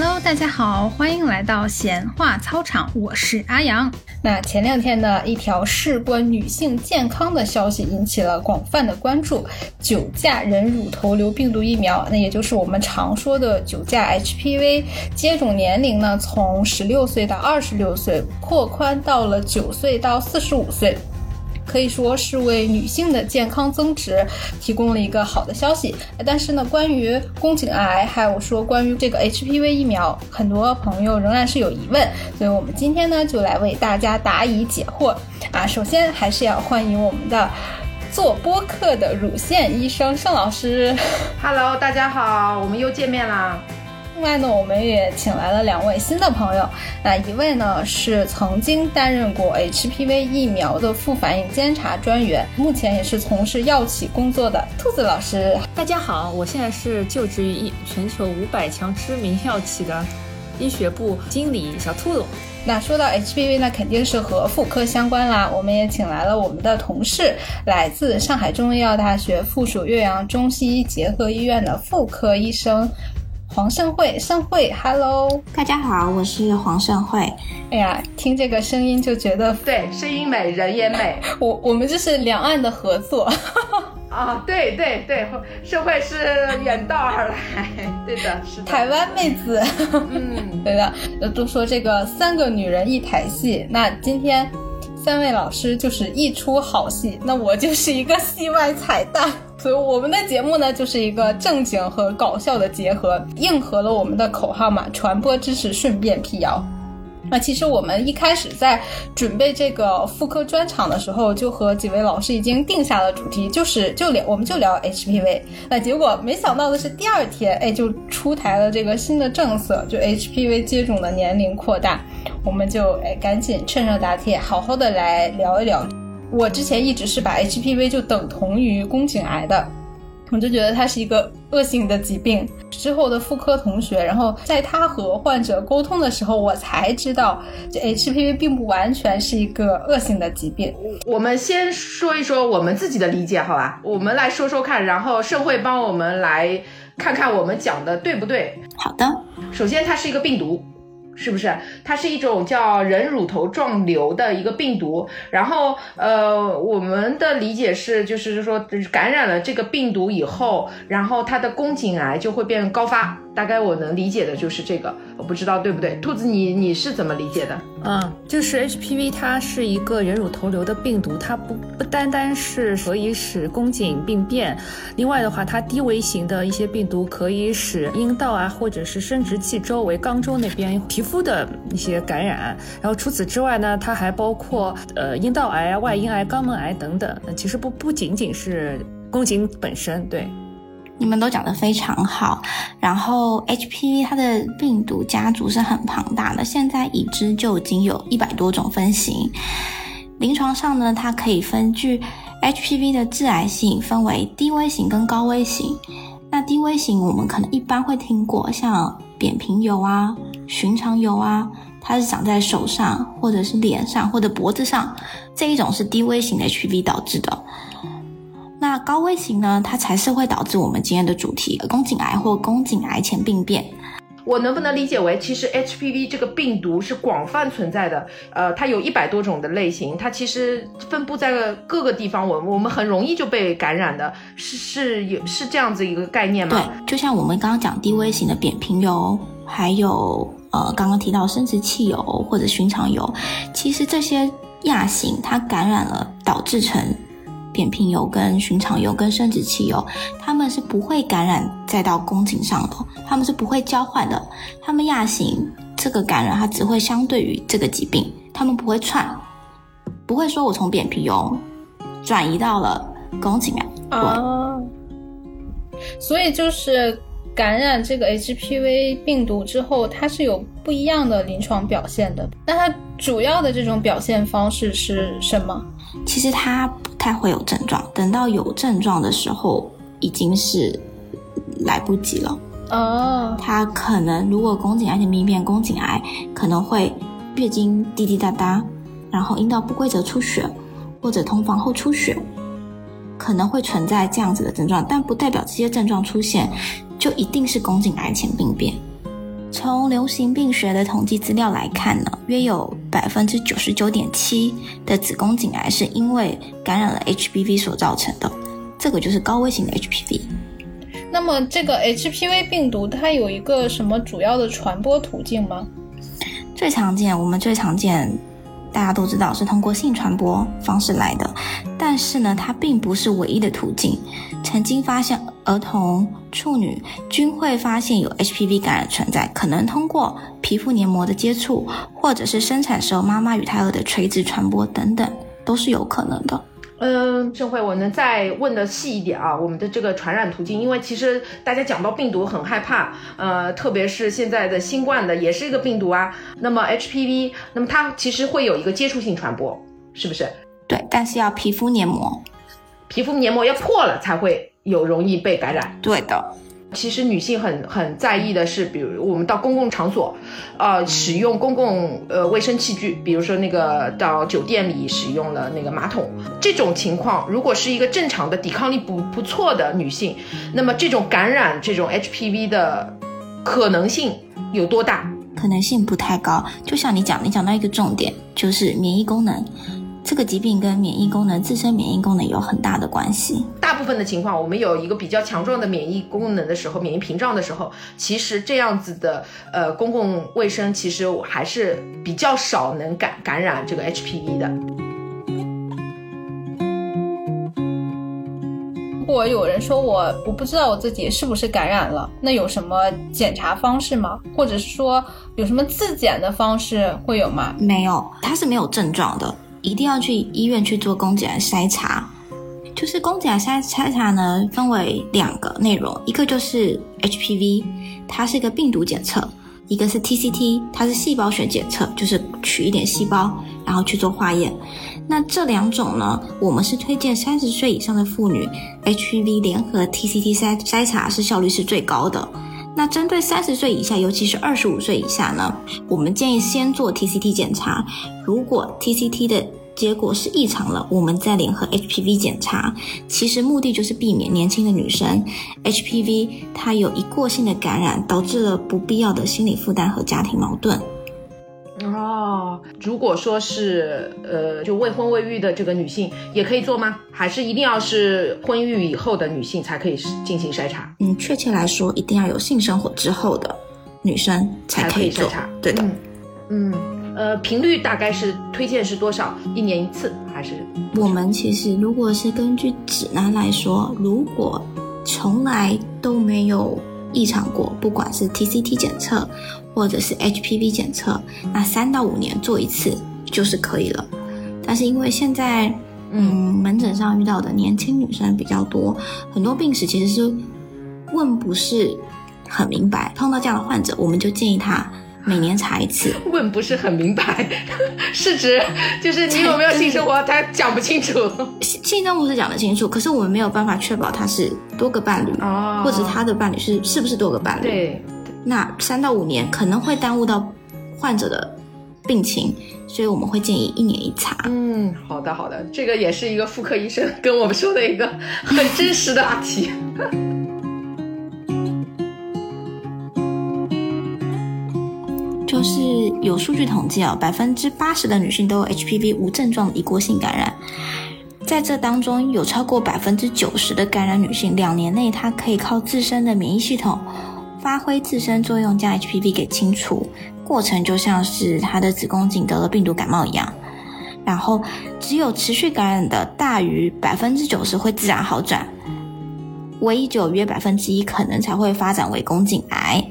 Hello，大家好，欢迎来到闲话操场，我是阿阳。那前两天呢，一条事关女性健康的消息引起了广泛的关注，九价人乳头瘤病毒疫苗，那也就是我们常说的九价 HPV，接种年龄呢从十六岁到二十六岁，扩宽到了九岁到四十五岁。可以说是为女性的健康增值提供了一个好的消息。但是呢，关于宫颈癌，还有说关于这个 HPV 疫苗，很多朋友仍然是有疑问。所以我们今天呢，就来为大家答疑解惑啊。首先还是要欢迎我们的做播客的乳腺医生盛老师。Hello，大家好，我们又见面啦。另外呢，我们也请来了两位新的朋友。那一位呢是曾经担任过 HPV 疫苗的副反应监察专员，目前也是从事药企工作的兔子老师。大家好，我现在是就职于一全球五百强知名药企的医学部经理小兔子。那说到 HPV 那肯定是和妇科相关啦。我们也请来了我们的同事，来自上海中医药大学附属岳阳中西医结合医院的妇科医生。黄盛慧，盛慧，Hello，大家好，我是黄盛慧。哎呀，听这个声音就觉得对，声音美，人也美。我我们这是两岸的合作 啊，对对对，盛慧是远道而来，对的，是台湾妹子。嗯，对的，都说这个三个女人一台戏，那今天三位老师就是一出好戏，那我就是一个戏外彩蛋。所以我们的节目呢，就是一个正经和搞笑的结合，应和了我们的口号嘛，传播知识，顺便辟谣。那其实我们一开始在准备这个妇科专场的时候，就和几位老师已经定下了主题，就是就聊我们就聊 HPV。那结果没想到的是，第二天哎就出台了这个新的政策，就 HPV 接种的年龄扩大，我们就哎赶紧趁热打铁，好好的来聊一聊。我之前一直是把 HPV 就等同于宫颈癌的，我就觉得它是一个恶性的疾病。之后的妇科同学，然后在他和患者沟通的时候，我才知道这 HPV 并不完全是一个恶性的疾病。我们先说一说我们自己的理解，好吧？我们来说说看，然后盛会帮我们来看看我们讲的对不对。好的，首先它是一个病毒。是不是？它是一种叫人乳头状瘤的一个病毒，然后呃，我们的理解是，就是说感染了这个病毒以后，然后它的宫颈癌就会变高发。大概我能理解的就是这个，我不知道对不对。兔子，你你是怎么理解的？嗯，就是 HPV 它是一个人乳头瘤的病毒，它不不单单是可以使宫颈病变，另外的话，它低危型的一些病毒可以使阴道啊，或者是生殖器周围肛周那边皮肤的一些感染。然后除此之外呢，它还包括呃阴道癌啊、外阴癌、肛门癌等等。其实不不仅仅是宫颈本身，对。你们都讲得非常好，然后 HPV 它的病毒家族是很庞大的，现在已知就已经有一百多种分型。临床上呢，它可以分据 HPV 的致癌性分为低危型跟高危型。那低危型我们可能一般会听过，像扁平疣啊、寻常疣啊，它是长在手上或者是脸上或者脖子上，这一种是低危型的 HPV 导致的。那高危型呢？它才是会导致我们今天的主题——宫颈癌或宫颈癌前病变。我能不能理解为，其实 HPV 这个病毒是广泛存在的？呃，它有一百多种的类型，它其实分布在各个地方，我我们很容易就被感染的，是是有是这样子一个概念吗？对，就像我们刚刚讲低危型的扁平疣，还有呃刚刚提到生殖器疣或者寻常疣，其实这些亚型它感染了，导致成。扁平疣跟寻常疣跟生殖器疣，他们是不会感染再到宫颈上的，他们是不会交换的。他们亚型这个感染，它只会相对于这个疾病，他们不会串，不会说我从扁平疣转移到了宫颈癌。啊，所以就是感染这个 HPV 病毒之后，它是有不一样的临床表现的。那它主要的这种表现方式是什么？其实它不太会有症状，等到有症状的时候已经是来不及了。哦，它可能如果宫颈癌前病变，宫颈癌可能会月经滴滴答答，然后阴道不规则出血，或者同房后出血，可能会存在这样子的症状，但不代表这些症状出现就一定是宫颈癌前病变。从流行病学的统计资料来看呢，约有百分之九十九点七的子宫颈癌是因为感染了 HPV 所造成的，这个就是高危型的 HPV。那么这个 HPV 病毒它有一个什么主要的传播途径吗？最常见，我们最常见，大家都知道是通过性传播方式来的，但是呢，它并不是唯一的途径。曾经发现儿童、处女均会发现有 HPV 感染存在，可能通过皮肤黏膜的接触，或者是生产时候妈妈与胎儿的垂直传播等等，都是有可能的。嗯，盛慧，我能再问的细一点啊？我们的这个传染途径，因为其实大家讲到病毒很害怕，呃，特别是现在的新冠的也是一个病毒啊。那么 HPV，那么它其实会有一个接触性传播，是不是？对，但是要皮肤黏膜，皮肤黏膜要破了才会有容易被感染。对的。其实女性很很在意的是，比如我们到公共场所，呃，使用公共呃卫生器具，比如说那个到酒店里使用了那个马桶，这种情况，如果是一个正常的抵抗力不不错的女性，那么这种感染这种 HPV 的可能性有多大？可能性不太高。就像你讲，你讲到一个重点，就是免疫功能。这个疾病跟免疫功能、自身免疫功能有很大的关系。大部分的情况，我们有一个比较强壮的免疫功能的时候，免疫屏障的时候，其实这样子的呃公共卫生，其实还是比较少能感感染这个 HPV 的。如果有人说我我不知道我自己是不是感染了，那有什么检查方式吗？或者是说有什么自检的方式会有吗？没有，它是没有症状的。一定要去医院去做宫颈癌筛查，就是宫颈癌筛筛查呢，分为两个内容，一个就是 HPV，它是一个病毒检测；一个是 TCT，它是细胞学检测，就是取一点细胞然后去做化验。那这两种呢，我们是推荐三十岁以上的妇女 HPV 联合 TCT 筛筛查是效率是最高的。那针对三十岁以下，尤其是二十五岁以下呢，我们建议先做 TCT 检查。如果 TCT 的结果是异常了，我们再联合 HPV 检查。其实目的就是避免年轻的女生 HPV 它有一过性的感染，导致了不必要的心理负担和家庭矛盾。哦，如果说是呃，就未婚未育的这个女性也可以做吗？还是一定要是婚育以后的女性才可以进行筛查？嗯，确切来说，一定要有性生活之后的女生才可以筛查。对的，嗯，呃，频率大概是推荐是多少？一年一次还是？我们其实如果是根据指南来说，如果从来都没有异常过，不管是 TCT 检测。或者是 HPV 检测，那三到五年做一次就是可以了。但是因为现在，嗯，门诊上遇到的年轻女生比较多，很多病史其实是问不是很明白。碰到这样的患者，我们就建议他每年查一次。问不是很明白，是指就是你有没有性生活，他讲不清楚。性生活是讲得清楚，可是我们没有办法确保他是多个伴侣，或者他的伴侣是是不是多个伴侣。对。那三到五年可能会耽误到患者的病情，所以我们会建议一年一查。嗯，好的好的，这个也是一个妇科医生跟我们说的一个很真实的话题。就是有数据统计啊，百分之八十的女性都有 HPV 无症状的一过性感染，在这当中有超过百分之九十的感染女性，两年内她可以靠自身的免疫系统。发挥自身作用，将 HPV 给清除，过程就像是她的子宫颈得了病毒感冒一样。然后，只有持续感染的大于百分之九十会自然好转，唯一只有约百分之一可能才会发展为宫颈癌。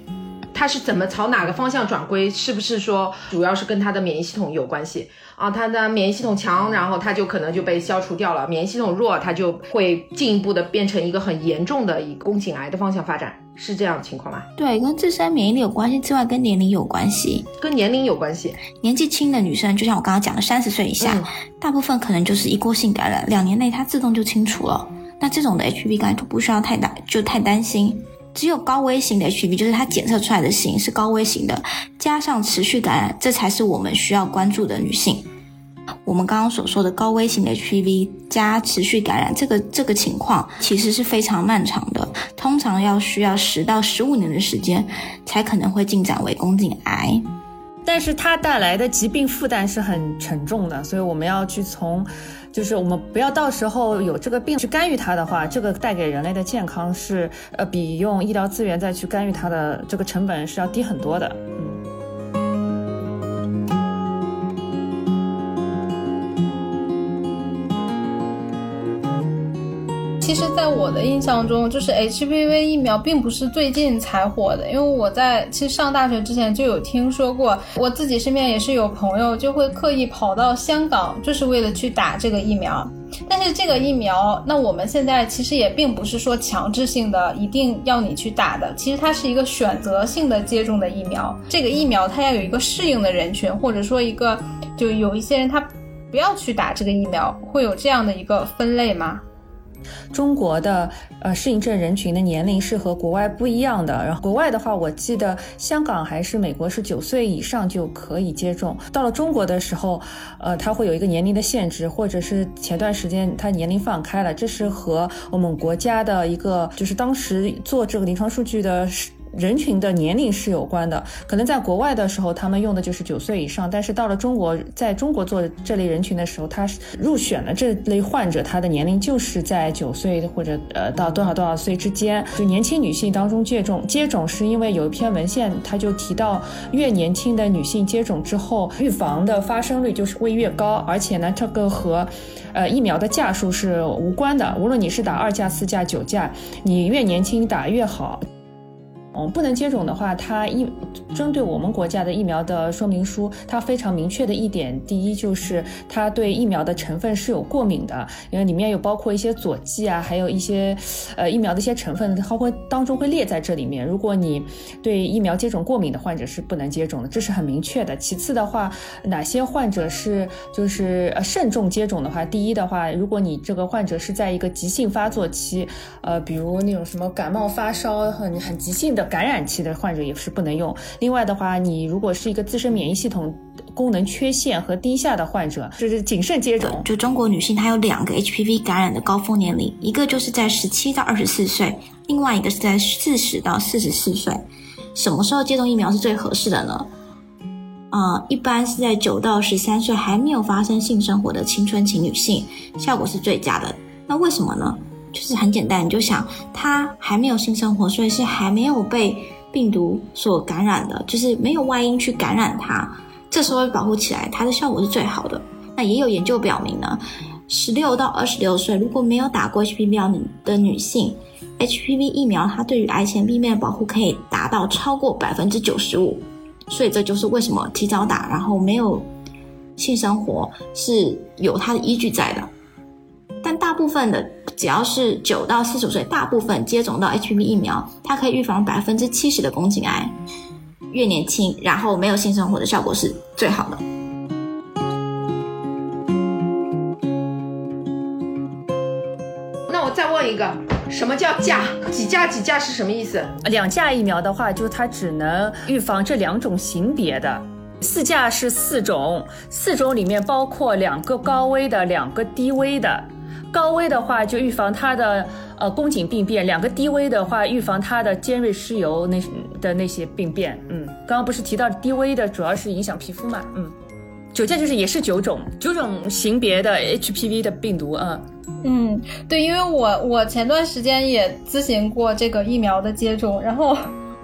它是怎么朝哪个方向转归？是不是说主要是跟它的免疫系统有关系啊？它的免疫系统强，然后它就可能就被消除掉了；免疫系统弱，它就会进一步的变成一个很严重的以宫颈癌的方向发展。是这样的情况吗？对，跟自身免疫力有关系之外，跟年龄有关系，跟年龄有关系。年纪轻的女生，就像我刚刚讲的，三十岁以下，大部分可能就是一过性感染，两年内它自动就清除了。那这种的 HPV 感染就不需要太大，就太担心。只有高危型的 HPV，就是它检测出来的型是高危型的，加上持续感染，这才是我们需要关注的女性。我们刚刚所说的高危型的 HPV 加持续感染，这个这个情况其实是非常漫长的。通常。要需要十到十五年的时间，才可能会进展为宫颈癌。但是它带来的疾病负担是很沉重的，所以我们要去从，就是我们不要到时候有这个病去干预它的话，这个带给人类的健康是呃比用医疗资源再去干预它的这个成本是要低很多的。其实，在我的印象中，就是 HPV 疫苗并不是最近才火的，因为我在其实上大学之前就有听说过，我自己身边也是有朋友就会刻意跑到香港，就是为了去打这个疫苗。但是这个疫苗，那我们现在其实也并不是说强制性的一定要你去打的，其实它是一个选择性的接种的疫苗。这个疫苗它要有一个适应的人群，或者说一个就有一些人他不要去打这个疫苗，会有这样的一个分类吗？中国的呃适应症人群的年龄是和国外不一样的。然后国外的话，我记得香港还是美国是九岁以上就可以接种。到了中国的时候，呃，它会有一个年龄的限制，或者是前段时间它年龄放开了。这是和我们国家的一个就是当时做这个临床数据的。人群的年龄是有关的，可能在国外的时候，他们用的就是九岁以上，但是到了中国，在中国做这类人群的时候，他入选了这类患者，他的年龄就是在九岁或者呃到多少多少岁之间。就年轻女性当中接种接种，是因为有一篇文献，他就提到越年轻的女性接种之后，预防的发生率就是会越高，而且呢，这个和呃疫苗的价数是无关的，无论你是打二价、四价、九价，你越年轻打越好。嗯，不能接种的话，它疫针对我们国家的疫苗的说明书，它非常明确的一点，第一就是它对疫苗的成分是有过敏的，因为里面有包括一些佐剂啊，还有一些呃疫苗的一些成分，它会当中会列在这里面。如果你对疫苗接种过敏的患者是不能接种的，这是很明确的。其次的话，哪些患者是就是呃慎重接种的话，第一的话，如果你这个患者是在一个急性发作期，呃，比如那种什么感冒发烧很很急性的。感染期的患者也是不能用。另外的话，你如果是一个自身免疫系统功能缺陷和低下的患者，就是谨慎接种。就中国女性，她有两个 HPV 感染的高峰年龄，一个就是在十七到二十四岁，另外一个是在四十到四十四岁。什么时候接种疫苗是最合适的呢？啊，一般是在九到十三岁还没有发生性生活的青春期女性，效果是最佳的。那为什么呢？就是很简单，你就想他还没有性生活，所以是还没有被病毒所感染的，就是没有外因去感染他，这时候保护起来，它的效果是最好的。那也有研究表明呢，十六到二十六岁如果没有打过 HPV 苗的女性，HPV 疫苗它对于癌前病变的保护可以达到超过百分之九十五。所以这就是为什么提早打，然后没有性生活是有它的依据在的。但大部分的。只要是九到四十五岁，大部分接种到 HPV 疫苗，它可以预防百分之七十的宫颈癌。越年轻，然后没有性生活的效果是最好的。那我再问一个，什么叫价？几价几价是什么意思？两价疫苗的话，就它只能预防这两种型别的。四价是四种，四种里面包括两个高危的，两个低危的。高危的话就预防它的呃宫颈病变，两个低危的话预防它的尖锐湿疣那的那些病变。嗯，刚刚不是提到低危的主要是影响皮肤嘛？嗯，九价就是也是九种九种型别的 HPV 的病毒啊。嗯，对，因为我我前段时间也咨询过这个疫苗的接种，然后。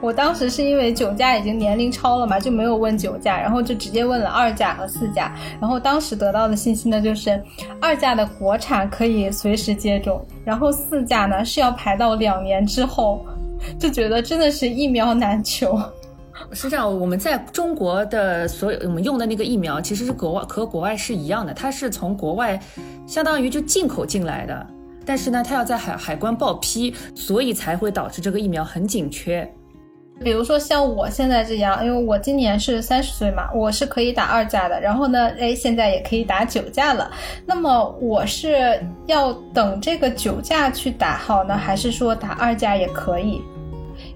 我当时是因为九价已经年龄超了嘛，就没有问九价，然后就直接问了二价和四价。然后当时得到的信息呢，就是二价的国产可以随时接种，然后四价呢是要排到两年之后，就觉得真的是疫苗难求。实际上，我们在中国的所有我们用的那个疫苗，其实是国外和国外是一样的，它是从国外相当于就进口进来的，但是呢，它要在海海关报批，所以才会导致这个疫苗很紧缺。比如说像我现在这样，因为我今年是三十岁嘛，我是可以打二价的。然后呢，哎，现在也可以打九价了。那么我是要等这个九价去打好呢，还是说打二价也可以？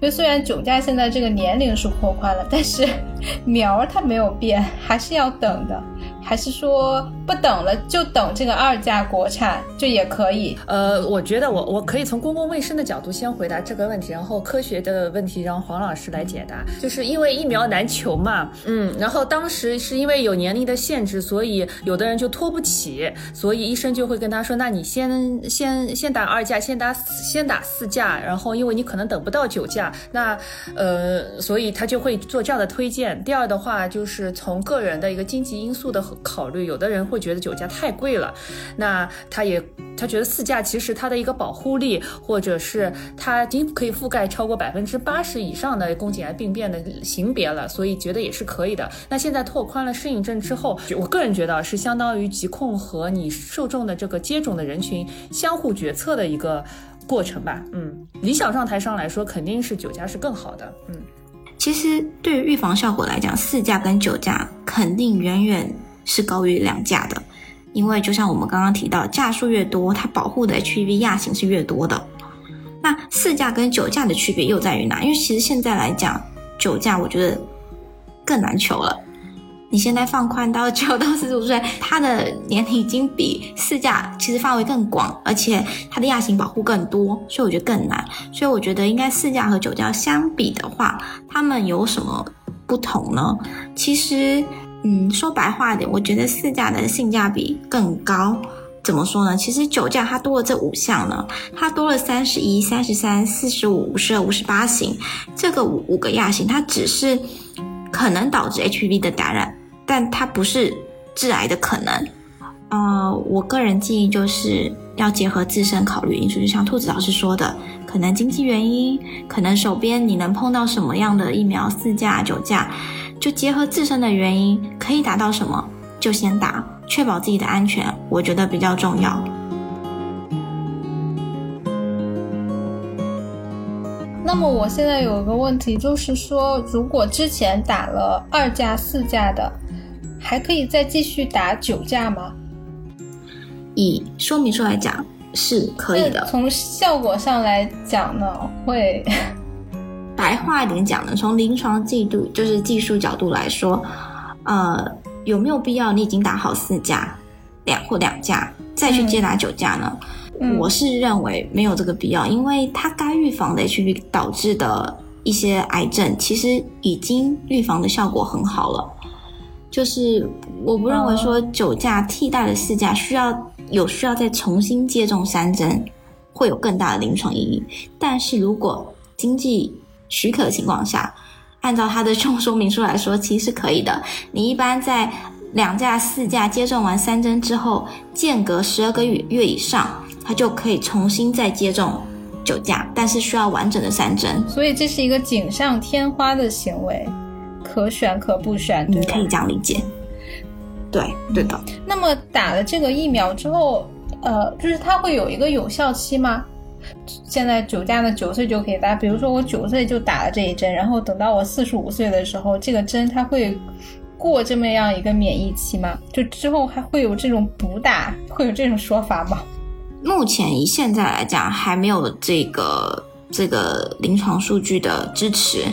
因为虽然九价现在这个年龄是扩宽了，但是 苗它没有变，还是要等的。还是说不等了就等这个二价国产就也可以？呃，我觉得我我可以从公共卫生的角度先回答这个问题，然后科学的问题让黄老师来解答。就是因为疫苗难求嘛，嗯，然后当时是因为有年龄的限制，所以有的人就拖不起，所以医生就会跟他说，那你先先先打二价，先打先打四价，然后因为你可能等不到九价，那呃，所以他就会做这样的推荐。第二的话就是从个人的一个经济因素的考虑，有的人会觉得九价太贵了，那他也他觉得四价其实它的一个保护力，或者是它已经可以覆盖超过百分之八十以上的宫颈癌病变的型别了，所以觉得也是可以的。那现在拓宽了适应症之后，我个人觉得是相当于疾控和你受众的这个接种的人群相互决策的一个过程吧。嗯，理想状态上来说，肯定是九价是更好的。嗯。其实对于预防效果来讲，四价跟九价肯定远远是高于两价的，因为就像我们刚刚提到，价数越多，它保护的 HPV 亚型是越多的。那四价跟九价的区别又在于哪？因为其实现在来讲，九价我觉得更难求了。你现在放宽到九到四十五岁，它的年龄已经比四价其实范围更广，而且它的亚型保护更多，所以我觉得更难。所以我觉得应该四价和九价相比的话，它们有什么不同呢？其实，嗯，说白话点，我觉得四价的性价比更高。怎么说呢？其实九价它多了这五项呢，它多了三十一、三十三、四十五、五十二、五十八型，这个五五个亚型，它只是可能导致 HPV 的感染。但它不是致癌的可能，呃，我个人建议就是要结合自身考虑因素，就像兔子老师说的，可能经济原因，可能手边你能碰到什么样的疫苗，四价、九价，就结合自身的原因，可以打到什么就先打，确保自己的安全，我觉得比较重要。那么我现在有一个问题，就是说，如果之前打了二价、四价的。还可以再继续打九价吗？以说明书来讲是可以的。从效果上来讲呢，会白话一点讲呢，从临床技度就是技术角度来说，呃，有没有必要你已经打好四价两或两价再去接打九价呢？我是认为没有这个必要，因为它该预防的 HPV 导致的一些癌症，其实已经预防的效果很好了。就是我不认为说九价替代了四价需要有需要再重新接种三针，会有更大的临床意义。但是如果经济许可的情况下，按照它的这种说明书来说，其实是可以的。你一般在两价四价接种完三针之后，间隔十二个月月以上，它就可以重新再接种九价，但是需要完整的三针。所以这是一个锦上添花的行为。可选可不选，你可以这样理解。对，对的。那么打了这个疫苗之后，呃，就是它会有一个有效期吗？现在九价的九岁就可以打，比如说我九岁就打了这一针，然后等到我四十五岁的时候，这个针它会过这么样一个免疫期吗？就之后还会有这种补打，会有这种说法吗？目前以现在来讲，还没有这个这个临床数据的支持。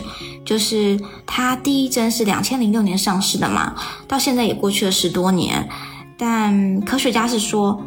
就是它第一针是两千零六年上市的嘛，到现在也过去了十多年，但科学家是说，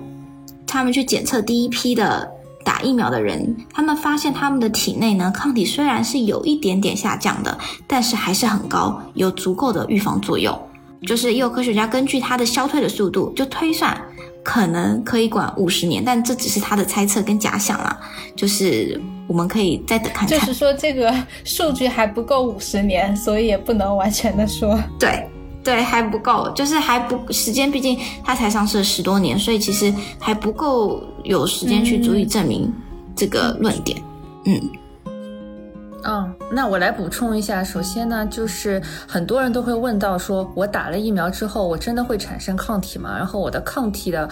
他们去检测第一批的打疫苗的人，他们发现他们的体内呢抗体虽然是有一点点下降的，但是还是很高，有足够的预防作用。就是也有科学家根据它的消退的速度就推算。可能可以管五十年，但这只是他的猜测跟假想啦。就是我们可以再等看看。就是说这个数据还不够五十年，所以也不能完全的说。对对，还不够，就是还不时间，毕竟它才上市了十多年，所以其实还不够有时间去足以证明这个论点。嗯。嗯，那我来补充一下。首先呢，就是很多人都会问到，说我打了疫苗之后，我真的会产生抗体吗？然后我的抗体的。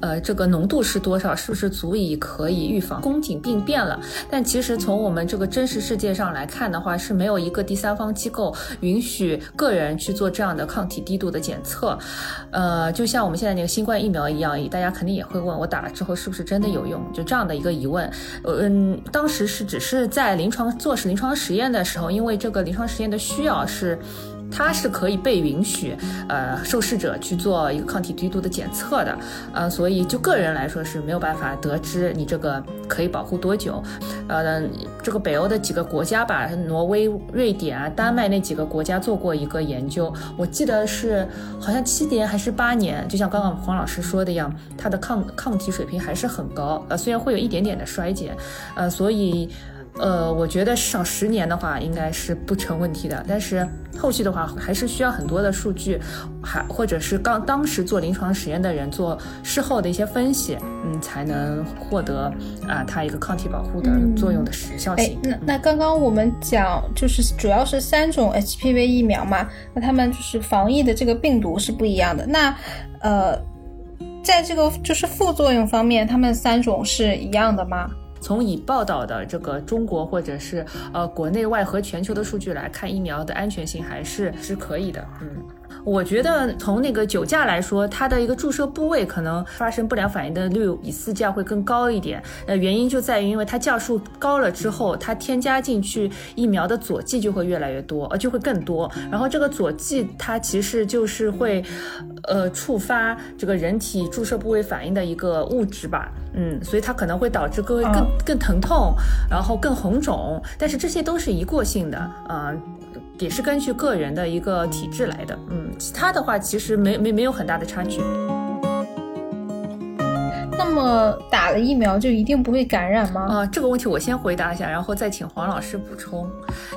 呃，这个浓度是多少？是不是足以可以预防宫颈病变了？但其实从我们这个真实世界上来看的话，是没有一个第三方机构允许个人去做这样的抗体低度的检测。呃，就像我们现在那个新冠疫苗一样，大家肯定也会问我打了之后是不是真的有用？就这样的一个疑问。嗯，当时是只是在临床做临床实验的时候，因为这个临床实验的需要是。它是可以被允许，呃，受试者去做一个抗体滴度的检测的，呃，所以就个人来说是没有办法得知你这个可以保护多久，呃，这个北欧的几个国家吧，挪威、瑞典啊、丹麦那几个国家做过一个研究，我记得是好像七年还是八年，就像刚刚黄老师说的一样，它的抗抗体水平还是很高，呃，虽然会有一点点的衰减，呃，所以。呃，我觉得至少十年的话应该是不成问题的，但是后续的话还是需要很多的数据，还或者是刚当时做临床实验的人做事后的一些分析，嗯，才能获得啊它一个抗体保护的作用的时效性。那那刚刚我们讲就是主要是三种 HPV 疫苗嘛，那他们就是防疫的这个病毒是不一样的。那呃，在这个就是副作用方面，他们三种是一样的吗？从已报道的这个中国或者是呃国内外和全球的数据来看，疫苗的安全性还是是可以的，嗯。我觉得从那个酒驾来说，它的一个注射部位可能发生不良反应的率比四价会更高一点。呃，原因就在于，因为它价数高了之后，它添加进去疫苗的佐剂就会越来越多，呃，就会更多。然后这个佐剂它其实就是会，呃，触发这个人体注射部位反应的一个物质吧。嗯，所以它可能会导致各位更更疼痛，然后更红肿。但是这些都是一过性的，啊。也是根据个人的一个体质来的，嗯，其他的话其实没没没有很大的差距。那么打了疫苗就一定不会感染吗？啊，这个问题我先回答一下，然后再请黄老师补充。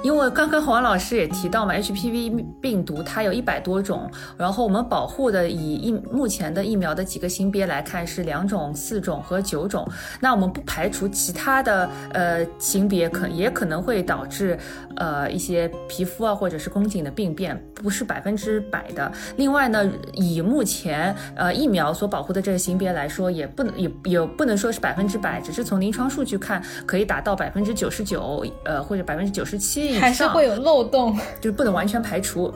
因为刚刚黄老师也提到嘛，HPV 病毒它有一百多种，然后我们保护的以疫目前的疫苗的几个型别来看是两种、四种和九种。那我们不排除其他的呃型别可也可能会导致呃一些皮肤啊或者是宫颈的病变，不是百分之百的。另外呢，以目前呃疫苗所保护的这个型别来说，也不能。也也不能说是百分之百，只是从临床数据看，可以达到百分之九十九，呃，或者百分之九十七以上，还是会有漏洞，就是不能完全排除，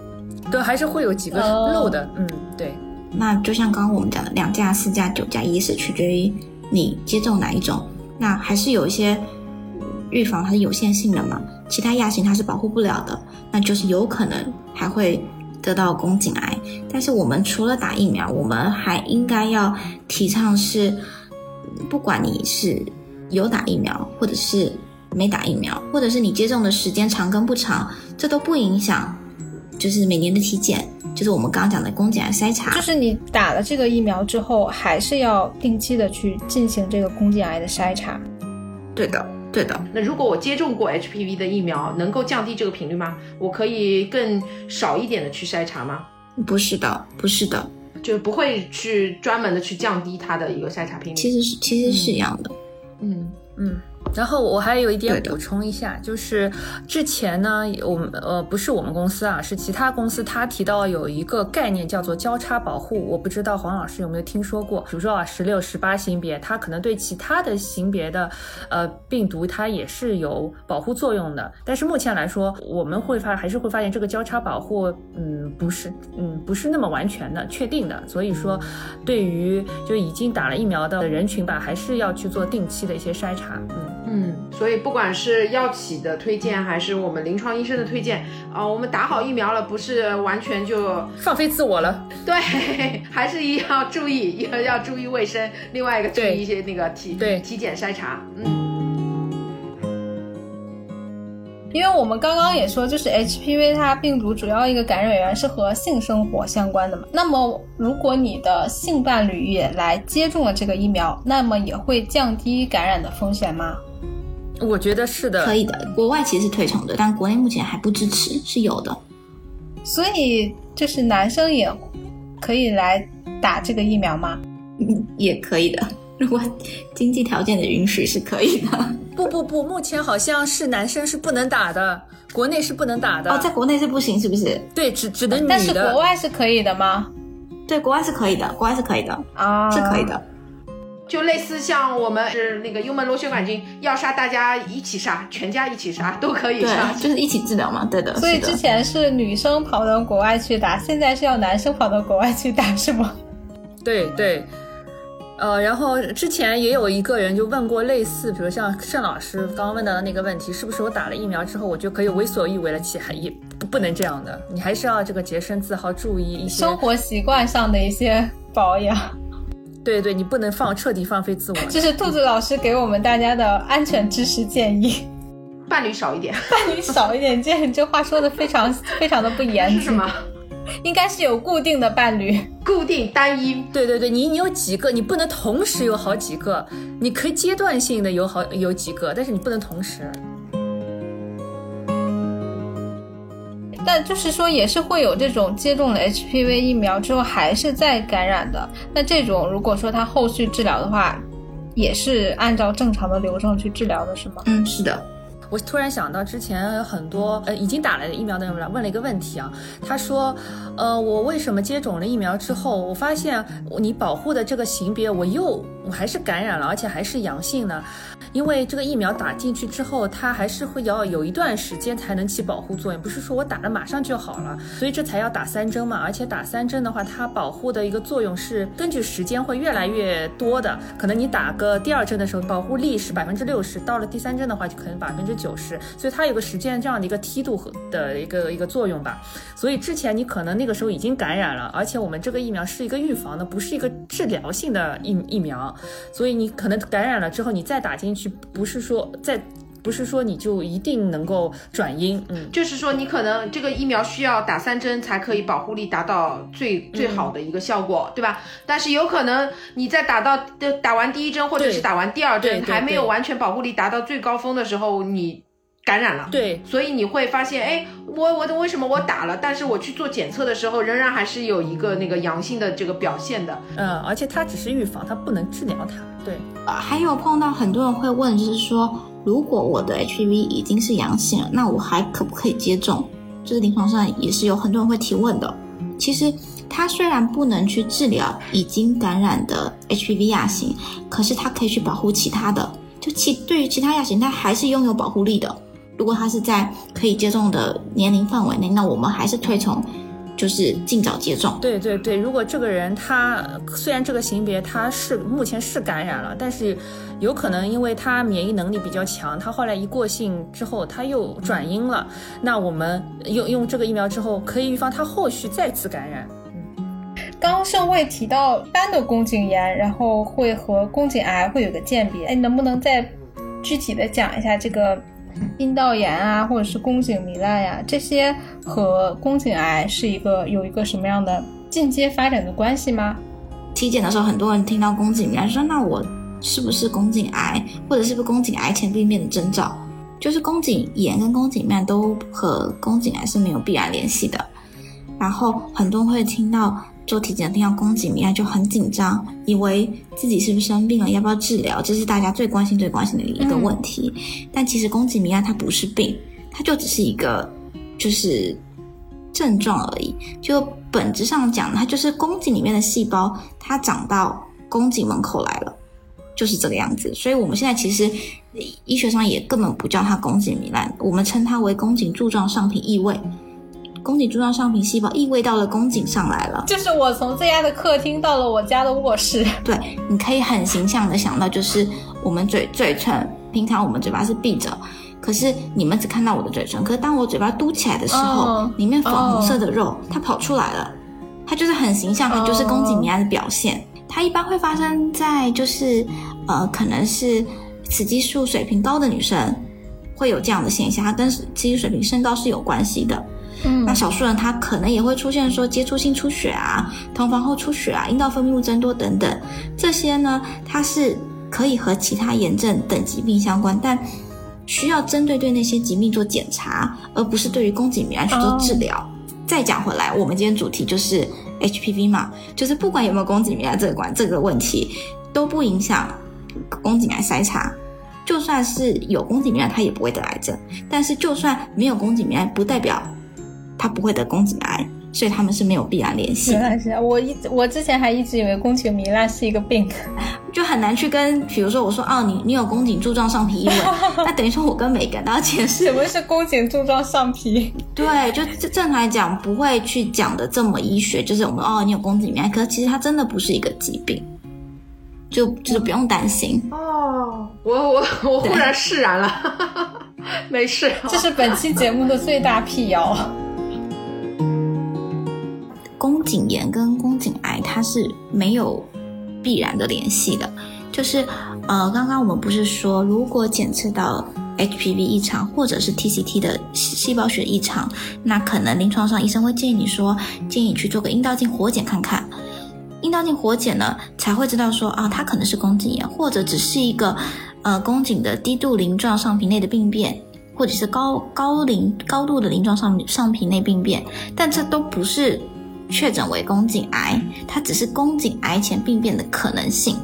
对，还是会有几个漏的，嗯，对。那就像刚刚我们讲的，两价、四价、九价，一是取决于你接种哪一种，那还是有一些预防它是有限性的嘛，其他亚型它是保护不了的，那就是有可能还会。得到宫颈癌，但是我们除了打疫苗，我们还应该要提倡是，不管你是有打疫苗，或者是没打疫苗，或者是你接种的时间长跟不长，这都不影响，就是每年的体检，就是我们刚刚讲的宫颈癌筛查，就是你打了这个疫苗之后，还是要定期的去进行这个宫颈癌的筛查。对的。对的，那如果我接种过 HPV 的疫苗，能够降低这个频率吗？我可以更少一点的去筛查吗？不是的，不是的，就不会去专门的去降低它的一个筛查频率。其实是，其实是一样的。嗯嗯。然后我还有一点补充一下，就是之前呢，我们呃不是我们公司啊，是其他公司，他提到有一个概念叫做交叉保护，我不知道黄老师有没有听说过。比如说啊，十六、十八型别，它可能对其他的型别的呃病毒，它也是有保护作用的。但是目前来说，我们会发还是会发现这个交叉保护，嗯，不是嗯不是那么完全的确定的。所以说，对于就已经打了疫苗的人群吧，还是要去做定期的一些筛查，嗯。嗯，所以不管是药企的推荐，还是我们临床医生的推荐，啊，我们打好疫苗了，不是完全就放飞自我了。对，还是要注意，要要注意卫生。另外一个注意一些那个体对体检筛查。嗯。因为我们刚刚也说，就是 HPV 它病毒主要一个感染源是和性生活相关的嘛。那么如果你的性伴侣也来接种了这个疫苗，那么也会降低感染的风险吗？我觉得是的，可以的。国外其实是推崇的，但国内目前还不支持，是有的。所以就是男生也可以来打这个疫苗吗？嗯，也可以的。如果经济条件的允许，是可以的。不不不，目前好像是男生是不能打的，国内是不能打的。哦，在国内是不行，是不是？对，只只能女的。但是国外是可以的吗？对，国外是可以的，国外是可以的啊，是可以的。就类似像我们是那个幽门螺旋杆菌，要杀大家一起杀，全家一起杀都可以杀，就是一起治疗嘛。对的。所以之前是女生跑到国外去打，现在是要男生跑到国外去打，是吗？对对。呃，然后之前也有一个人就问过类似，比如像盛老师刚刚问到的那个问题，是不是我打了疫苗之后，我就可以为所欲为了？其还也不能这样的，你还是要这个洁身自好，注意一些生活习惯上的一些保养。对对，你不能放彻底放飞自我。这是兔子老师给我们大家的安全知识建议。伴侣少一点，伴侣少一点，这这话说的非常非常的不严谨。是什么？应该是有固定的伴侣，固定单一。对对对，你你有几个，你不能同时有好几个，你可以阶段性的有好有几个，但是你不能同时。但就是说，也是会有这种接种了 HPV 疫苗之后还是再感染的。那这种如果说他后续治疗的话，也是按照正常的流程去治疗的，是吗？嗯，是的。我突然想到，之前很多呃已经打了疫苗的人来问了一个问题啊，他说，呃，我为什么接种了疫苗之后，我发现你保护的这个型别我又我还是感染了，而且还是阳性呢？因为这个疫苗打进去之后，它还是会要有一段时间才能起保护作用，不是说我打了马上就好了，所以这才要打三针嘛。而且打三针的话，它保护的一个作用是根据时间会越来越多的，可能你打个第二针的时候，保护力是百分之六十，到了第三针的话就可能百分之。九十，所以它有个时间这样的一个梯度和的一个一个作用吧。所以之前你可能那个时候已经感染了，而且我们这个疫苗是一个预防的，不是一个治疗性的疫疫苗。所以你可能感染了之后，你再打进去，不是说再不是说你就一定能够转阴。嗯，就是说你可能这个疫苗需要打三针才可以保护力达到最最好的一个效果，对吧？但是有可能你在打到打完第一针或者是打完第二针还没有完全保护力达到最高峰的时候，你。感染了，对，所以你会发现，哎，我我的为什么我打了，但是我去做检测的时候，仍然还是有一个那个阳性的这个表现的，嗯，而且它只是预防，它不能治疗它，对。呃，还有碰到很多人会问，就是说，如果我的 HPV 已经是阳性了，那我还可不可以接种？这个临床上也是有很多人会提问的。其实它虽然不能去治疗已经感染的 HPV 亚型，可是它可以去保护其他的，就其对于其他亚型，它还是拥有保护力的。如果它是在可以接种的年龄范围内，那我们还是推崇就是尽早接种。对对对，如果这个人他虽然这个型别他是目前是感染了，但是有可能因为他免疫能力比较强，他后来一过性之后他又转阴了，那我们用用这个疫苗之后可以预防他后续再次感染。嗯，刚刚盛会提到单的宫颈炎，然后会和宫颈癌会有个鉴别，哎，能不能再具体的讲一下这个？阴道炎啊，或者是宫颈糜烂呀，这些和宫颈癌是一个有一个什么样的进阶发展的关系吗？体检的时候，很多人听到宫颈糜烂，说那我是不是宫颈癌，或者是不是宫颈癌前病变的征兆？就是宫颈炎跟宫颈糜烂都和宫颈癌是没有必然联系的。然后很多人会听到。做体检听到宫颈糜烂就很紧张，以为自己是不是生病了，要不要治疗？这是大家最关心、最关心的一个问题。但其实宫颈糜烂它不是病，它就只是一个就是症状而已。就本质上讲，它就是宫颈里面的细胞它长到宫颈门口来了，就是这个样子。所以我们现在其实医学上也根本不叫它宫颈糜烂，我们称它为宫颈柱状上皮异位。宫颈柱状上皮细胞异位到了宫颈上来了，就是我从这家的客厅到了我家的卧室。对，你可以很形象的想到，就是我们嘴嘴唇，平常我们嘴巴是闭着，可是你们只看到我的嘴唇，可是当我嘴巴嘟起来的时候，里面粉红色的肉它跑出来了，它就是很形象，它就是宫颈糜烂的表现。它一般会发生在就是呃，可能是雌激素水平高的女生会有这样的现象，它跟雌激素水平升高是有关系的。那少数人他可能也会出现说接触性出血啊、同房后出血啊、阴道分泌物增多等等，这些呢，它是可以和其他炎症等疾病相关，但需要针对对那些疾病做检查，而不是对于宫颈糜烂去做治疗。再讲回来，我们今天主题就是 HPV 嘛，就是不管有没有宫颈糜烂这个管这个问题，都不影响宫颈癌筛查。就算是有宫颈糜烂，它也不会得癌症；但是就算没有宫颈糜烂，不代表。他不会得宫颈癌，所以他们是没有必然联系。原来是我一我之前还一直以为宫颈糜烂是一个病，就很难去跟，比如说我说哦，你你有宫颈柱状上皮异位，那等于说我跟每个人都要解释什么是宫颈柱状上皮。对，就正常来讲不会去讲的这么医学，就是我们哦，你有宫颈糜烂，可是其实它真的不是一个疾病，就就是不用担心。哦，我我我忽然释然了，没事。这是本期节目的最大辟谣。宫颈炎跟宫颈癌它是没有必然的联系的，就是呃，刚刚我们不是说，如果检测到 HPV 异常或者是 TCT 的细胞学异常，那可能临床上医生会建议你说，建议去做个阴道镜活检看看。阴道镜活检呢，才会知道说啊，它可能是宫颈炎，或者只是一个呃宫颈的低度鳞状上皮内的病变，或者是高高龄高度的鳞状上上皮内病变，但这都不是确诊为宫颈癌，它只是宫颈癌前病变的可能性。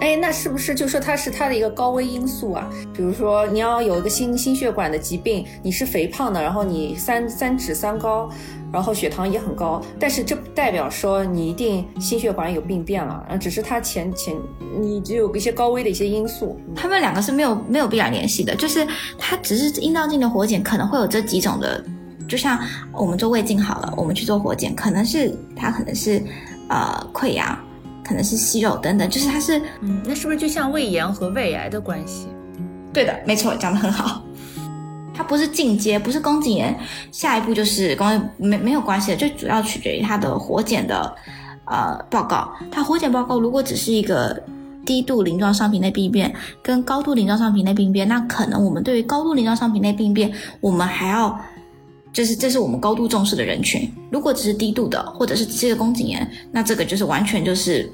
哎，那是不是就说它是它的一个高危因素啊？比如说你要有一个心心血管的疾病，你是肥胖的，然后你三三脂三高，然后血糖也很高，但是这不代表说你一定心血管有病变了，啊，只是它前前你只有一些高危的一些因素。他们两个是没有没有必然联系的，就是它只是阴道镜的活检可能会有这几种的，就像我们做胃镜好了，我们去做活检，可能是它可能是呃溃疡。可能是息肉等等，就是它是，嗯，那是不是就像胃炎和胃癌的关系？对的，没错，讲的很好。它不是进阶，不是宫颈炎，下一步就是宫没没有关系的，最主要取决于它的活检的呃报告。它活检报告如果只是一个低度鳞状上皮内病变跟高度鳞状上皮内病变，那可能我们对于高度鳞状上皮内病变，我们还要。就是这是我们高度重视的人群。如果只是低度的，或者是只是宫颈炎，那这个就是完全就是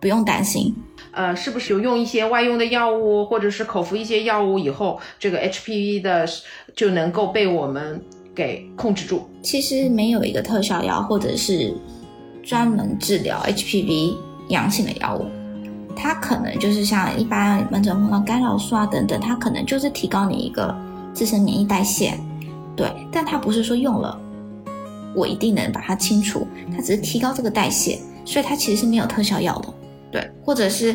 不用担心。呃，是不是有用一些外用的药物，或者是口服一些药物以后，这个 HPV 的就能够被我们给控制住？其实没有一个特效药，或者是专门治疗 HPV 阳性的药物。它可能就是像一般门诊碰到干扰素啊等等，它可能就是提高你一个自身免疫代谢。对，但它不是说用了，我一定能把它清除，它只是提高这个代谢，所以它其实是没有特效药的。对，或者是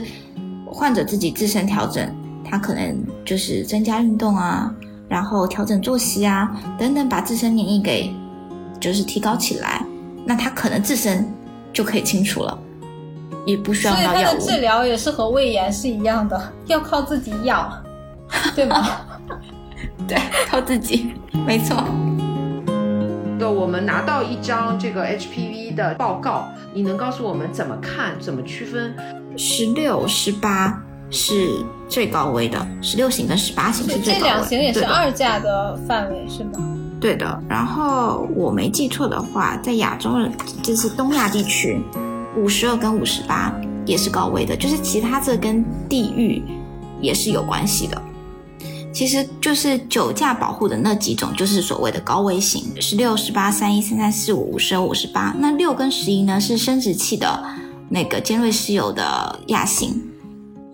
患者自己自身调整，他可能就是增加运动啊，然后调整作息啊等等，把自身免疫给就是提高起来，那他可能自身就可以清除了，也不需要药物。所以它的治疗也是和胃炎是一样的，要靠自己养，对吗？对，靠自己，没错。对，我们拿到一张这个 HPV 的报告，你能告诉我们怎么看、怎么区分？十六、十八是最高危的，十六型跟十八型是最高危。这两型也是二价的范围，是吗？对的。然后我没记错的话，在亚洲人，就是东亚地区，五十二跟五十八也是高危的，就是其他这跟地域也是有关系的。其实就是酒驾保护的那几种，就是所谓的高危型，十六、十八、三一、三三、四五、五十二、五十八。那六跟十一呢，是生殖器的那个尖锐湿疣的亚型。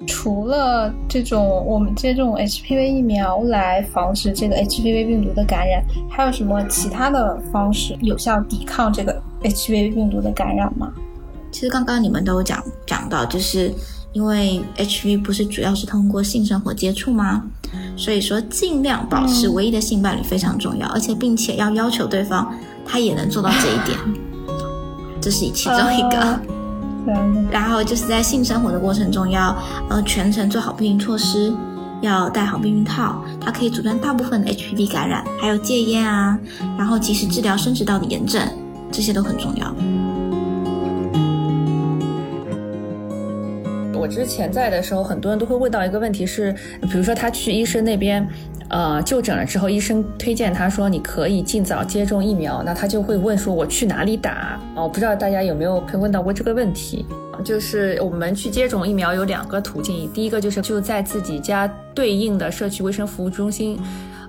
除了这种我们接种 HPV 疫苗来防止这个 HPV 病毒的感染，还有什么其他的方式有效抵抗这个 HPV 病毒的感染吗？其实刚刚你们都有讲讲到，就是因为 HPV 不是主要是通过性生活接触吗？所以说，尽量保持唯一的性伴侣非常重要，而且并且要要求对方他也能做到这一点，这是其中一个。然后就是在性生活的过程中要呃全程做好避孕措施，要戴好避孕套，它可以阻断大部分的 HPV 感染，还有戒烟啊，然后及时治疗生殖道的炎症，这些都很重要。之前在的时候，很多人都会问到一个问题是，比如说他去医生那边，呃，就诊了之后，医生推荐他说你可以尽早接种疫苗，那他就会问说我去哪里打？哦，不知道大家有没有问到过这个问题。就是我们去接种疫苗有两个途径，第一个就是就在自己家对应的社区卫生服务中心。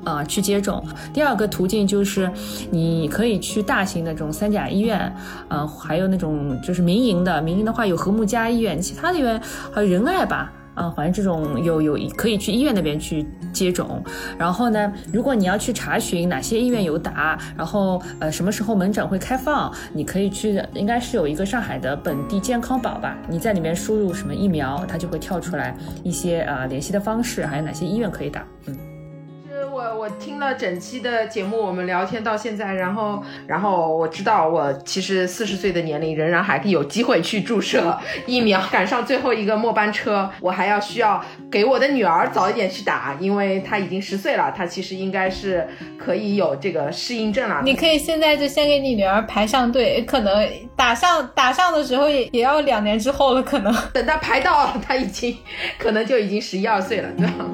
呃，去接种。第二个途径就是，你可以去大型的这种三甲医院，呃，还有那种就是民营的，民营的话有和睦家医院，其他的医院还有仁爱吧，啊，反正这种有有可以去医院那边去接种。然后呢，如果你要去查询哪些医院有打，然后呃什么时候门诊会开放，你可以去，应该是有一个上海的本地健康宝吧，你在里面输入什么疫苗，它就会跳出来一些呃联系的方式，还有哪些医院可以打，嗯。我我听了整期的节目，我们聊天到现在，然后，然后我知道我其实四十岁的年龄仍然还有机会去注射疫苗，赶上最后一个末班车，我还要需要给我的女儿早一点去打，因为她已经十岁了，她其实应该是可以有这个适应症了。你可以现在就先给你女儿排上队，可能打上打上的时候也也要两年之后了，可能等她排到，她已经可能就已经十一二岁了，对吧？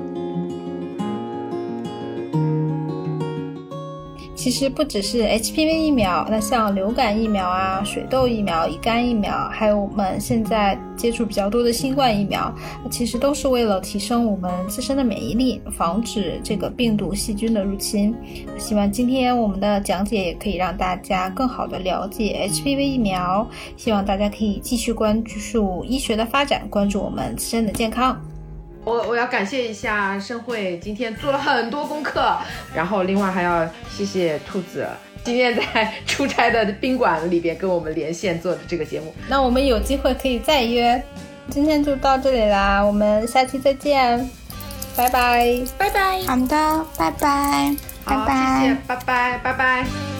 其实不只是 HPV 疫苗，那像流感疫苗啊、水痘疫苗、乙肝疫苗，还有我们现在接触比较多的新冠疫苗，其实都是为了提升我们自身的免疫力，防止这个病毒细菌的入侵。希望今天我们的讲解也可以让大家更好的了解 HPV 疫苗。希望大家可以继续关注医学的发展，关注我们自身的健康。我我要感谢一下盛会，今天做了很多功课，然后另外还要谢谢兔子，今天在出差的宾馆里边跟我们连线做的这个节目。那我们有机会可以再约，今天就到这里啦，我们下期再见，拜拜，拜拜，好的，拜拜，拜拜，谢谢，拜拜，拜拜。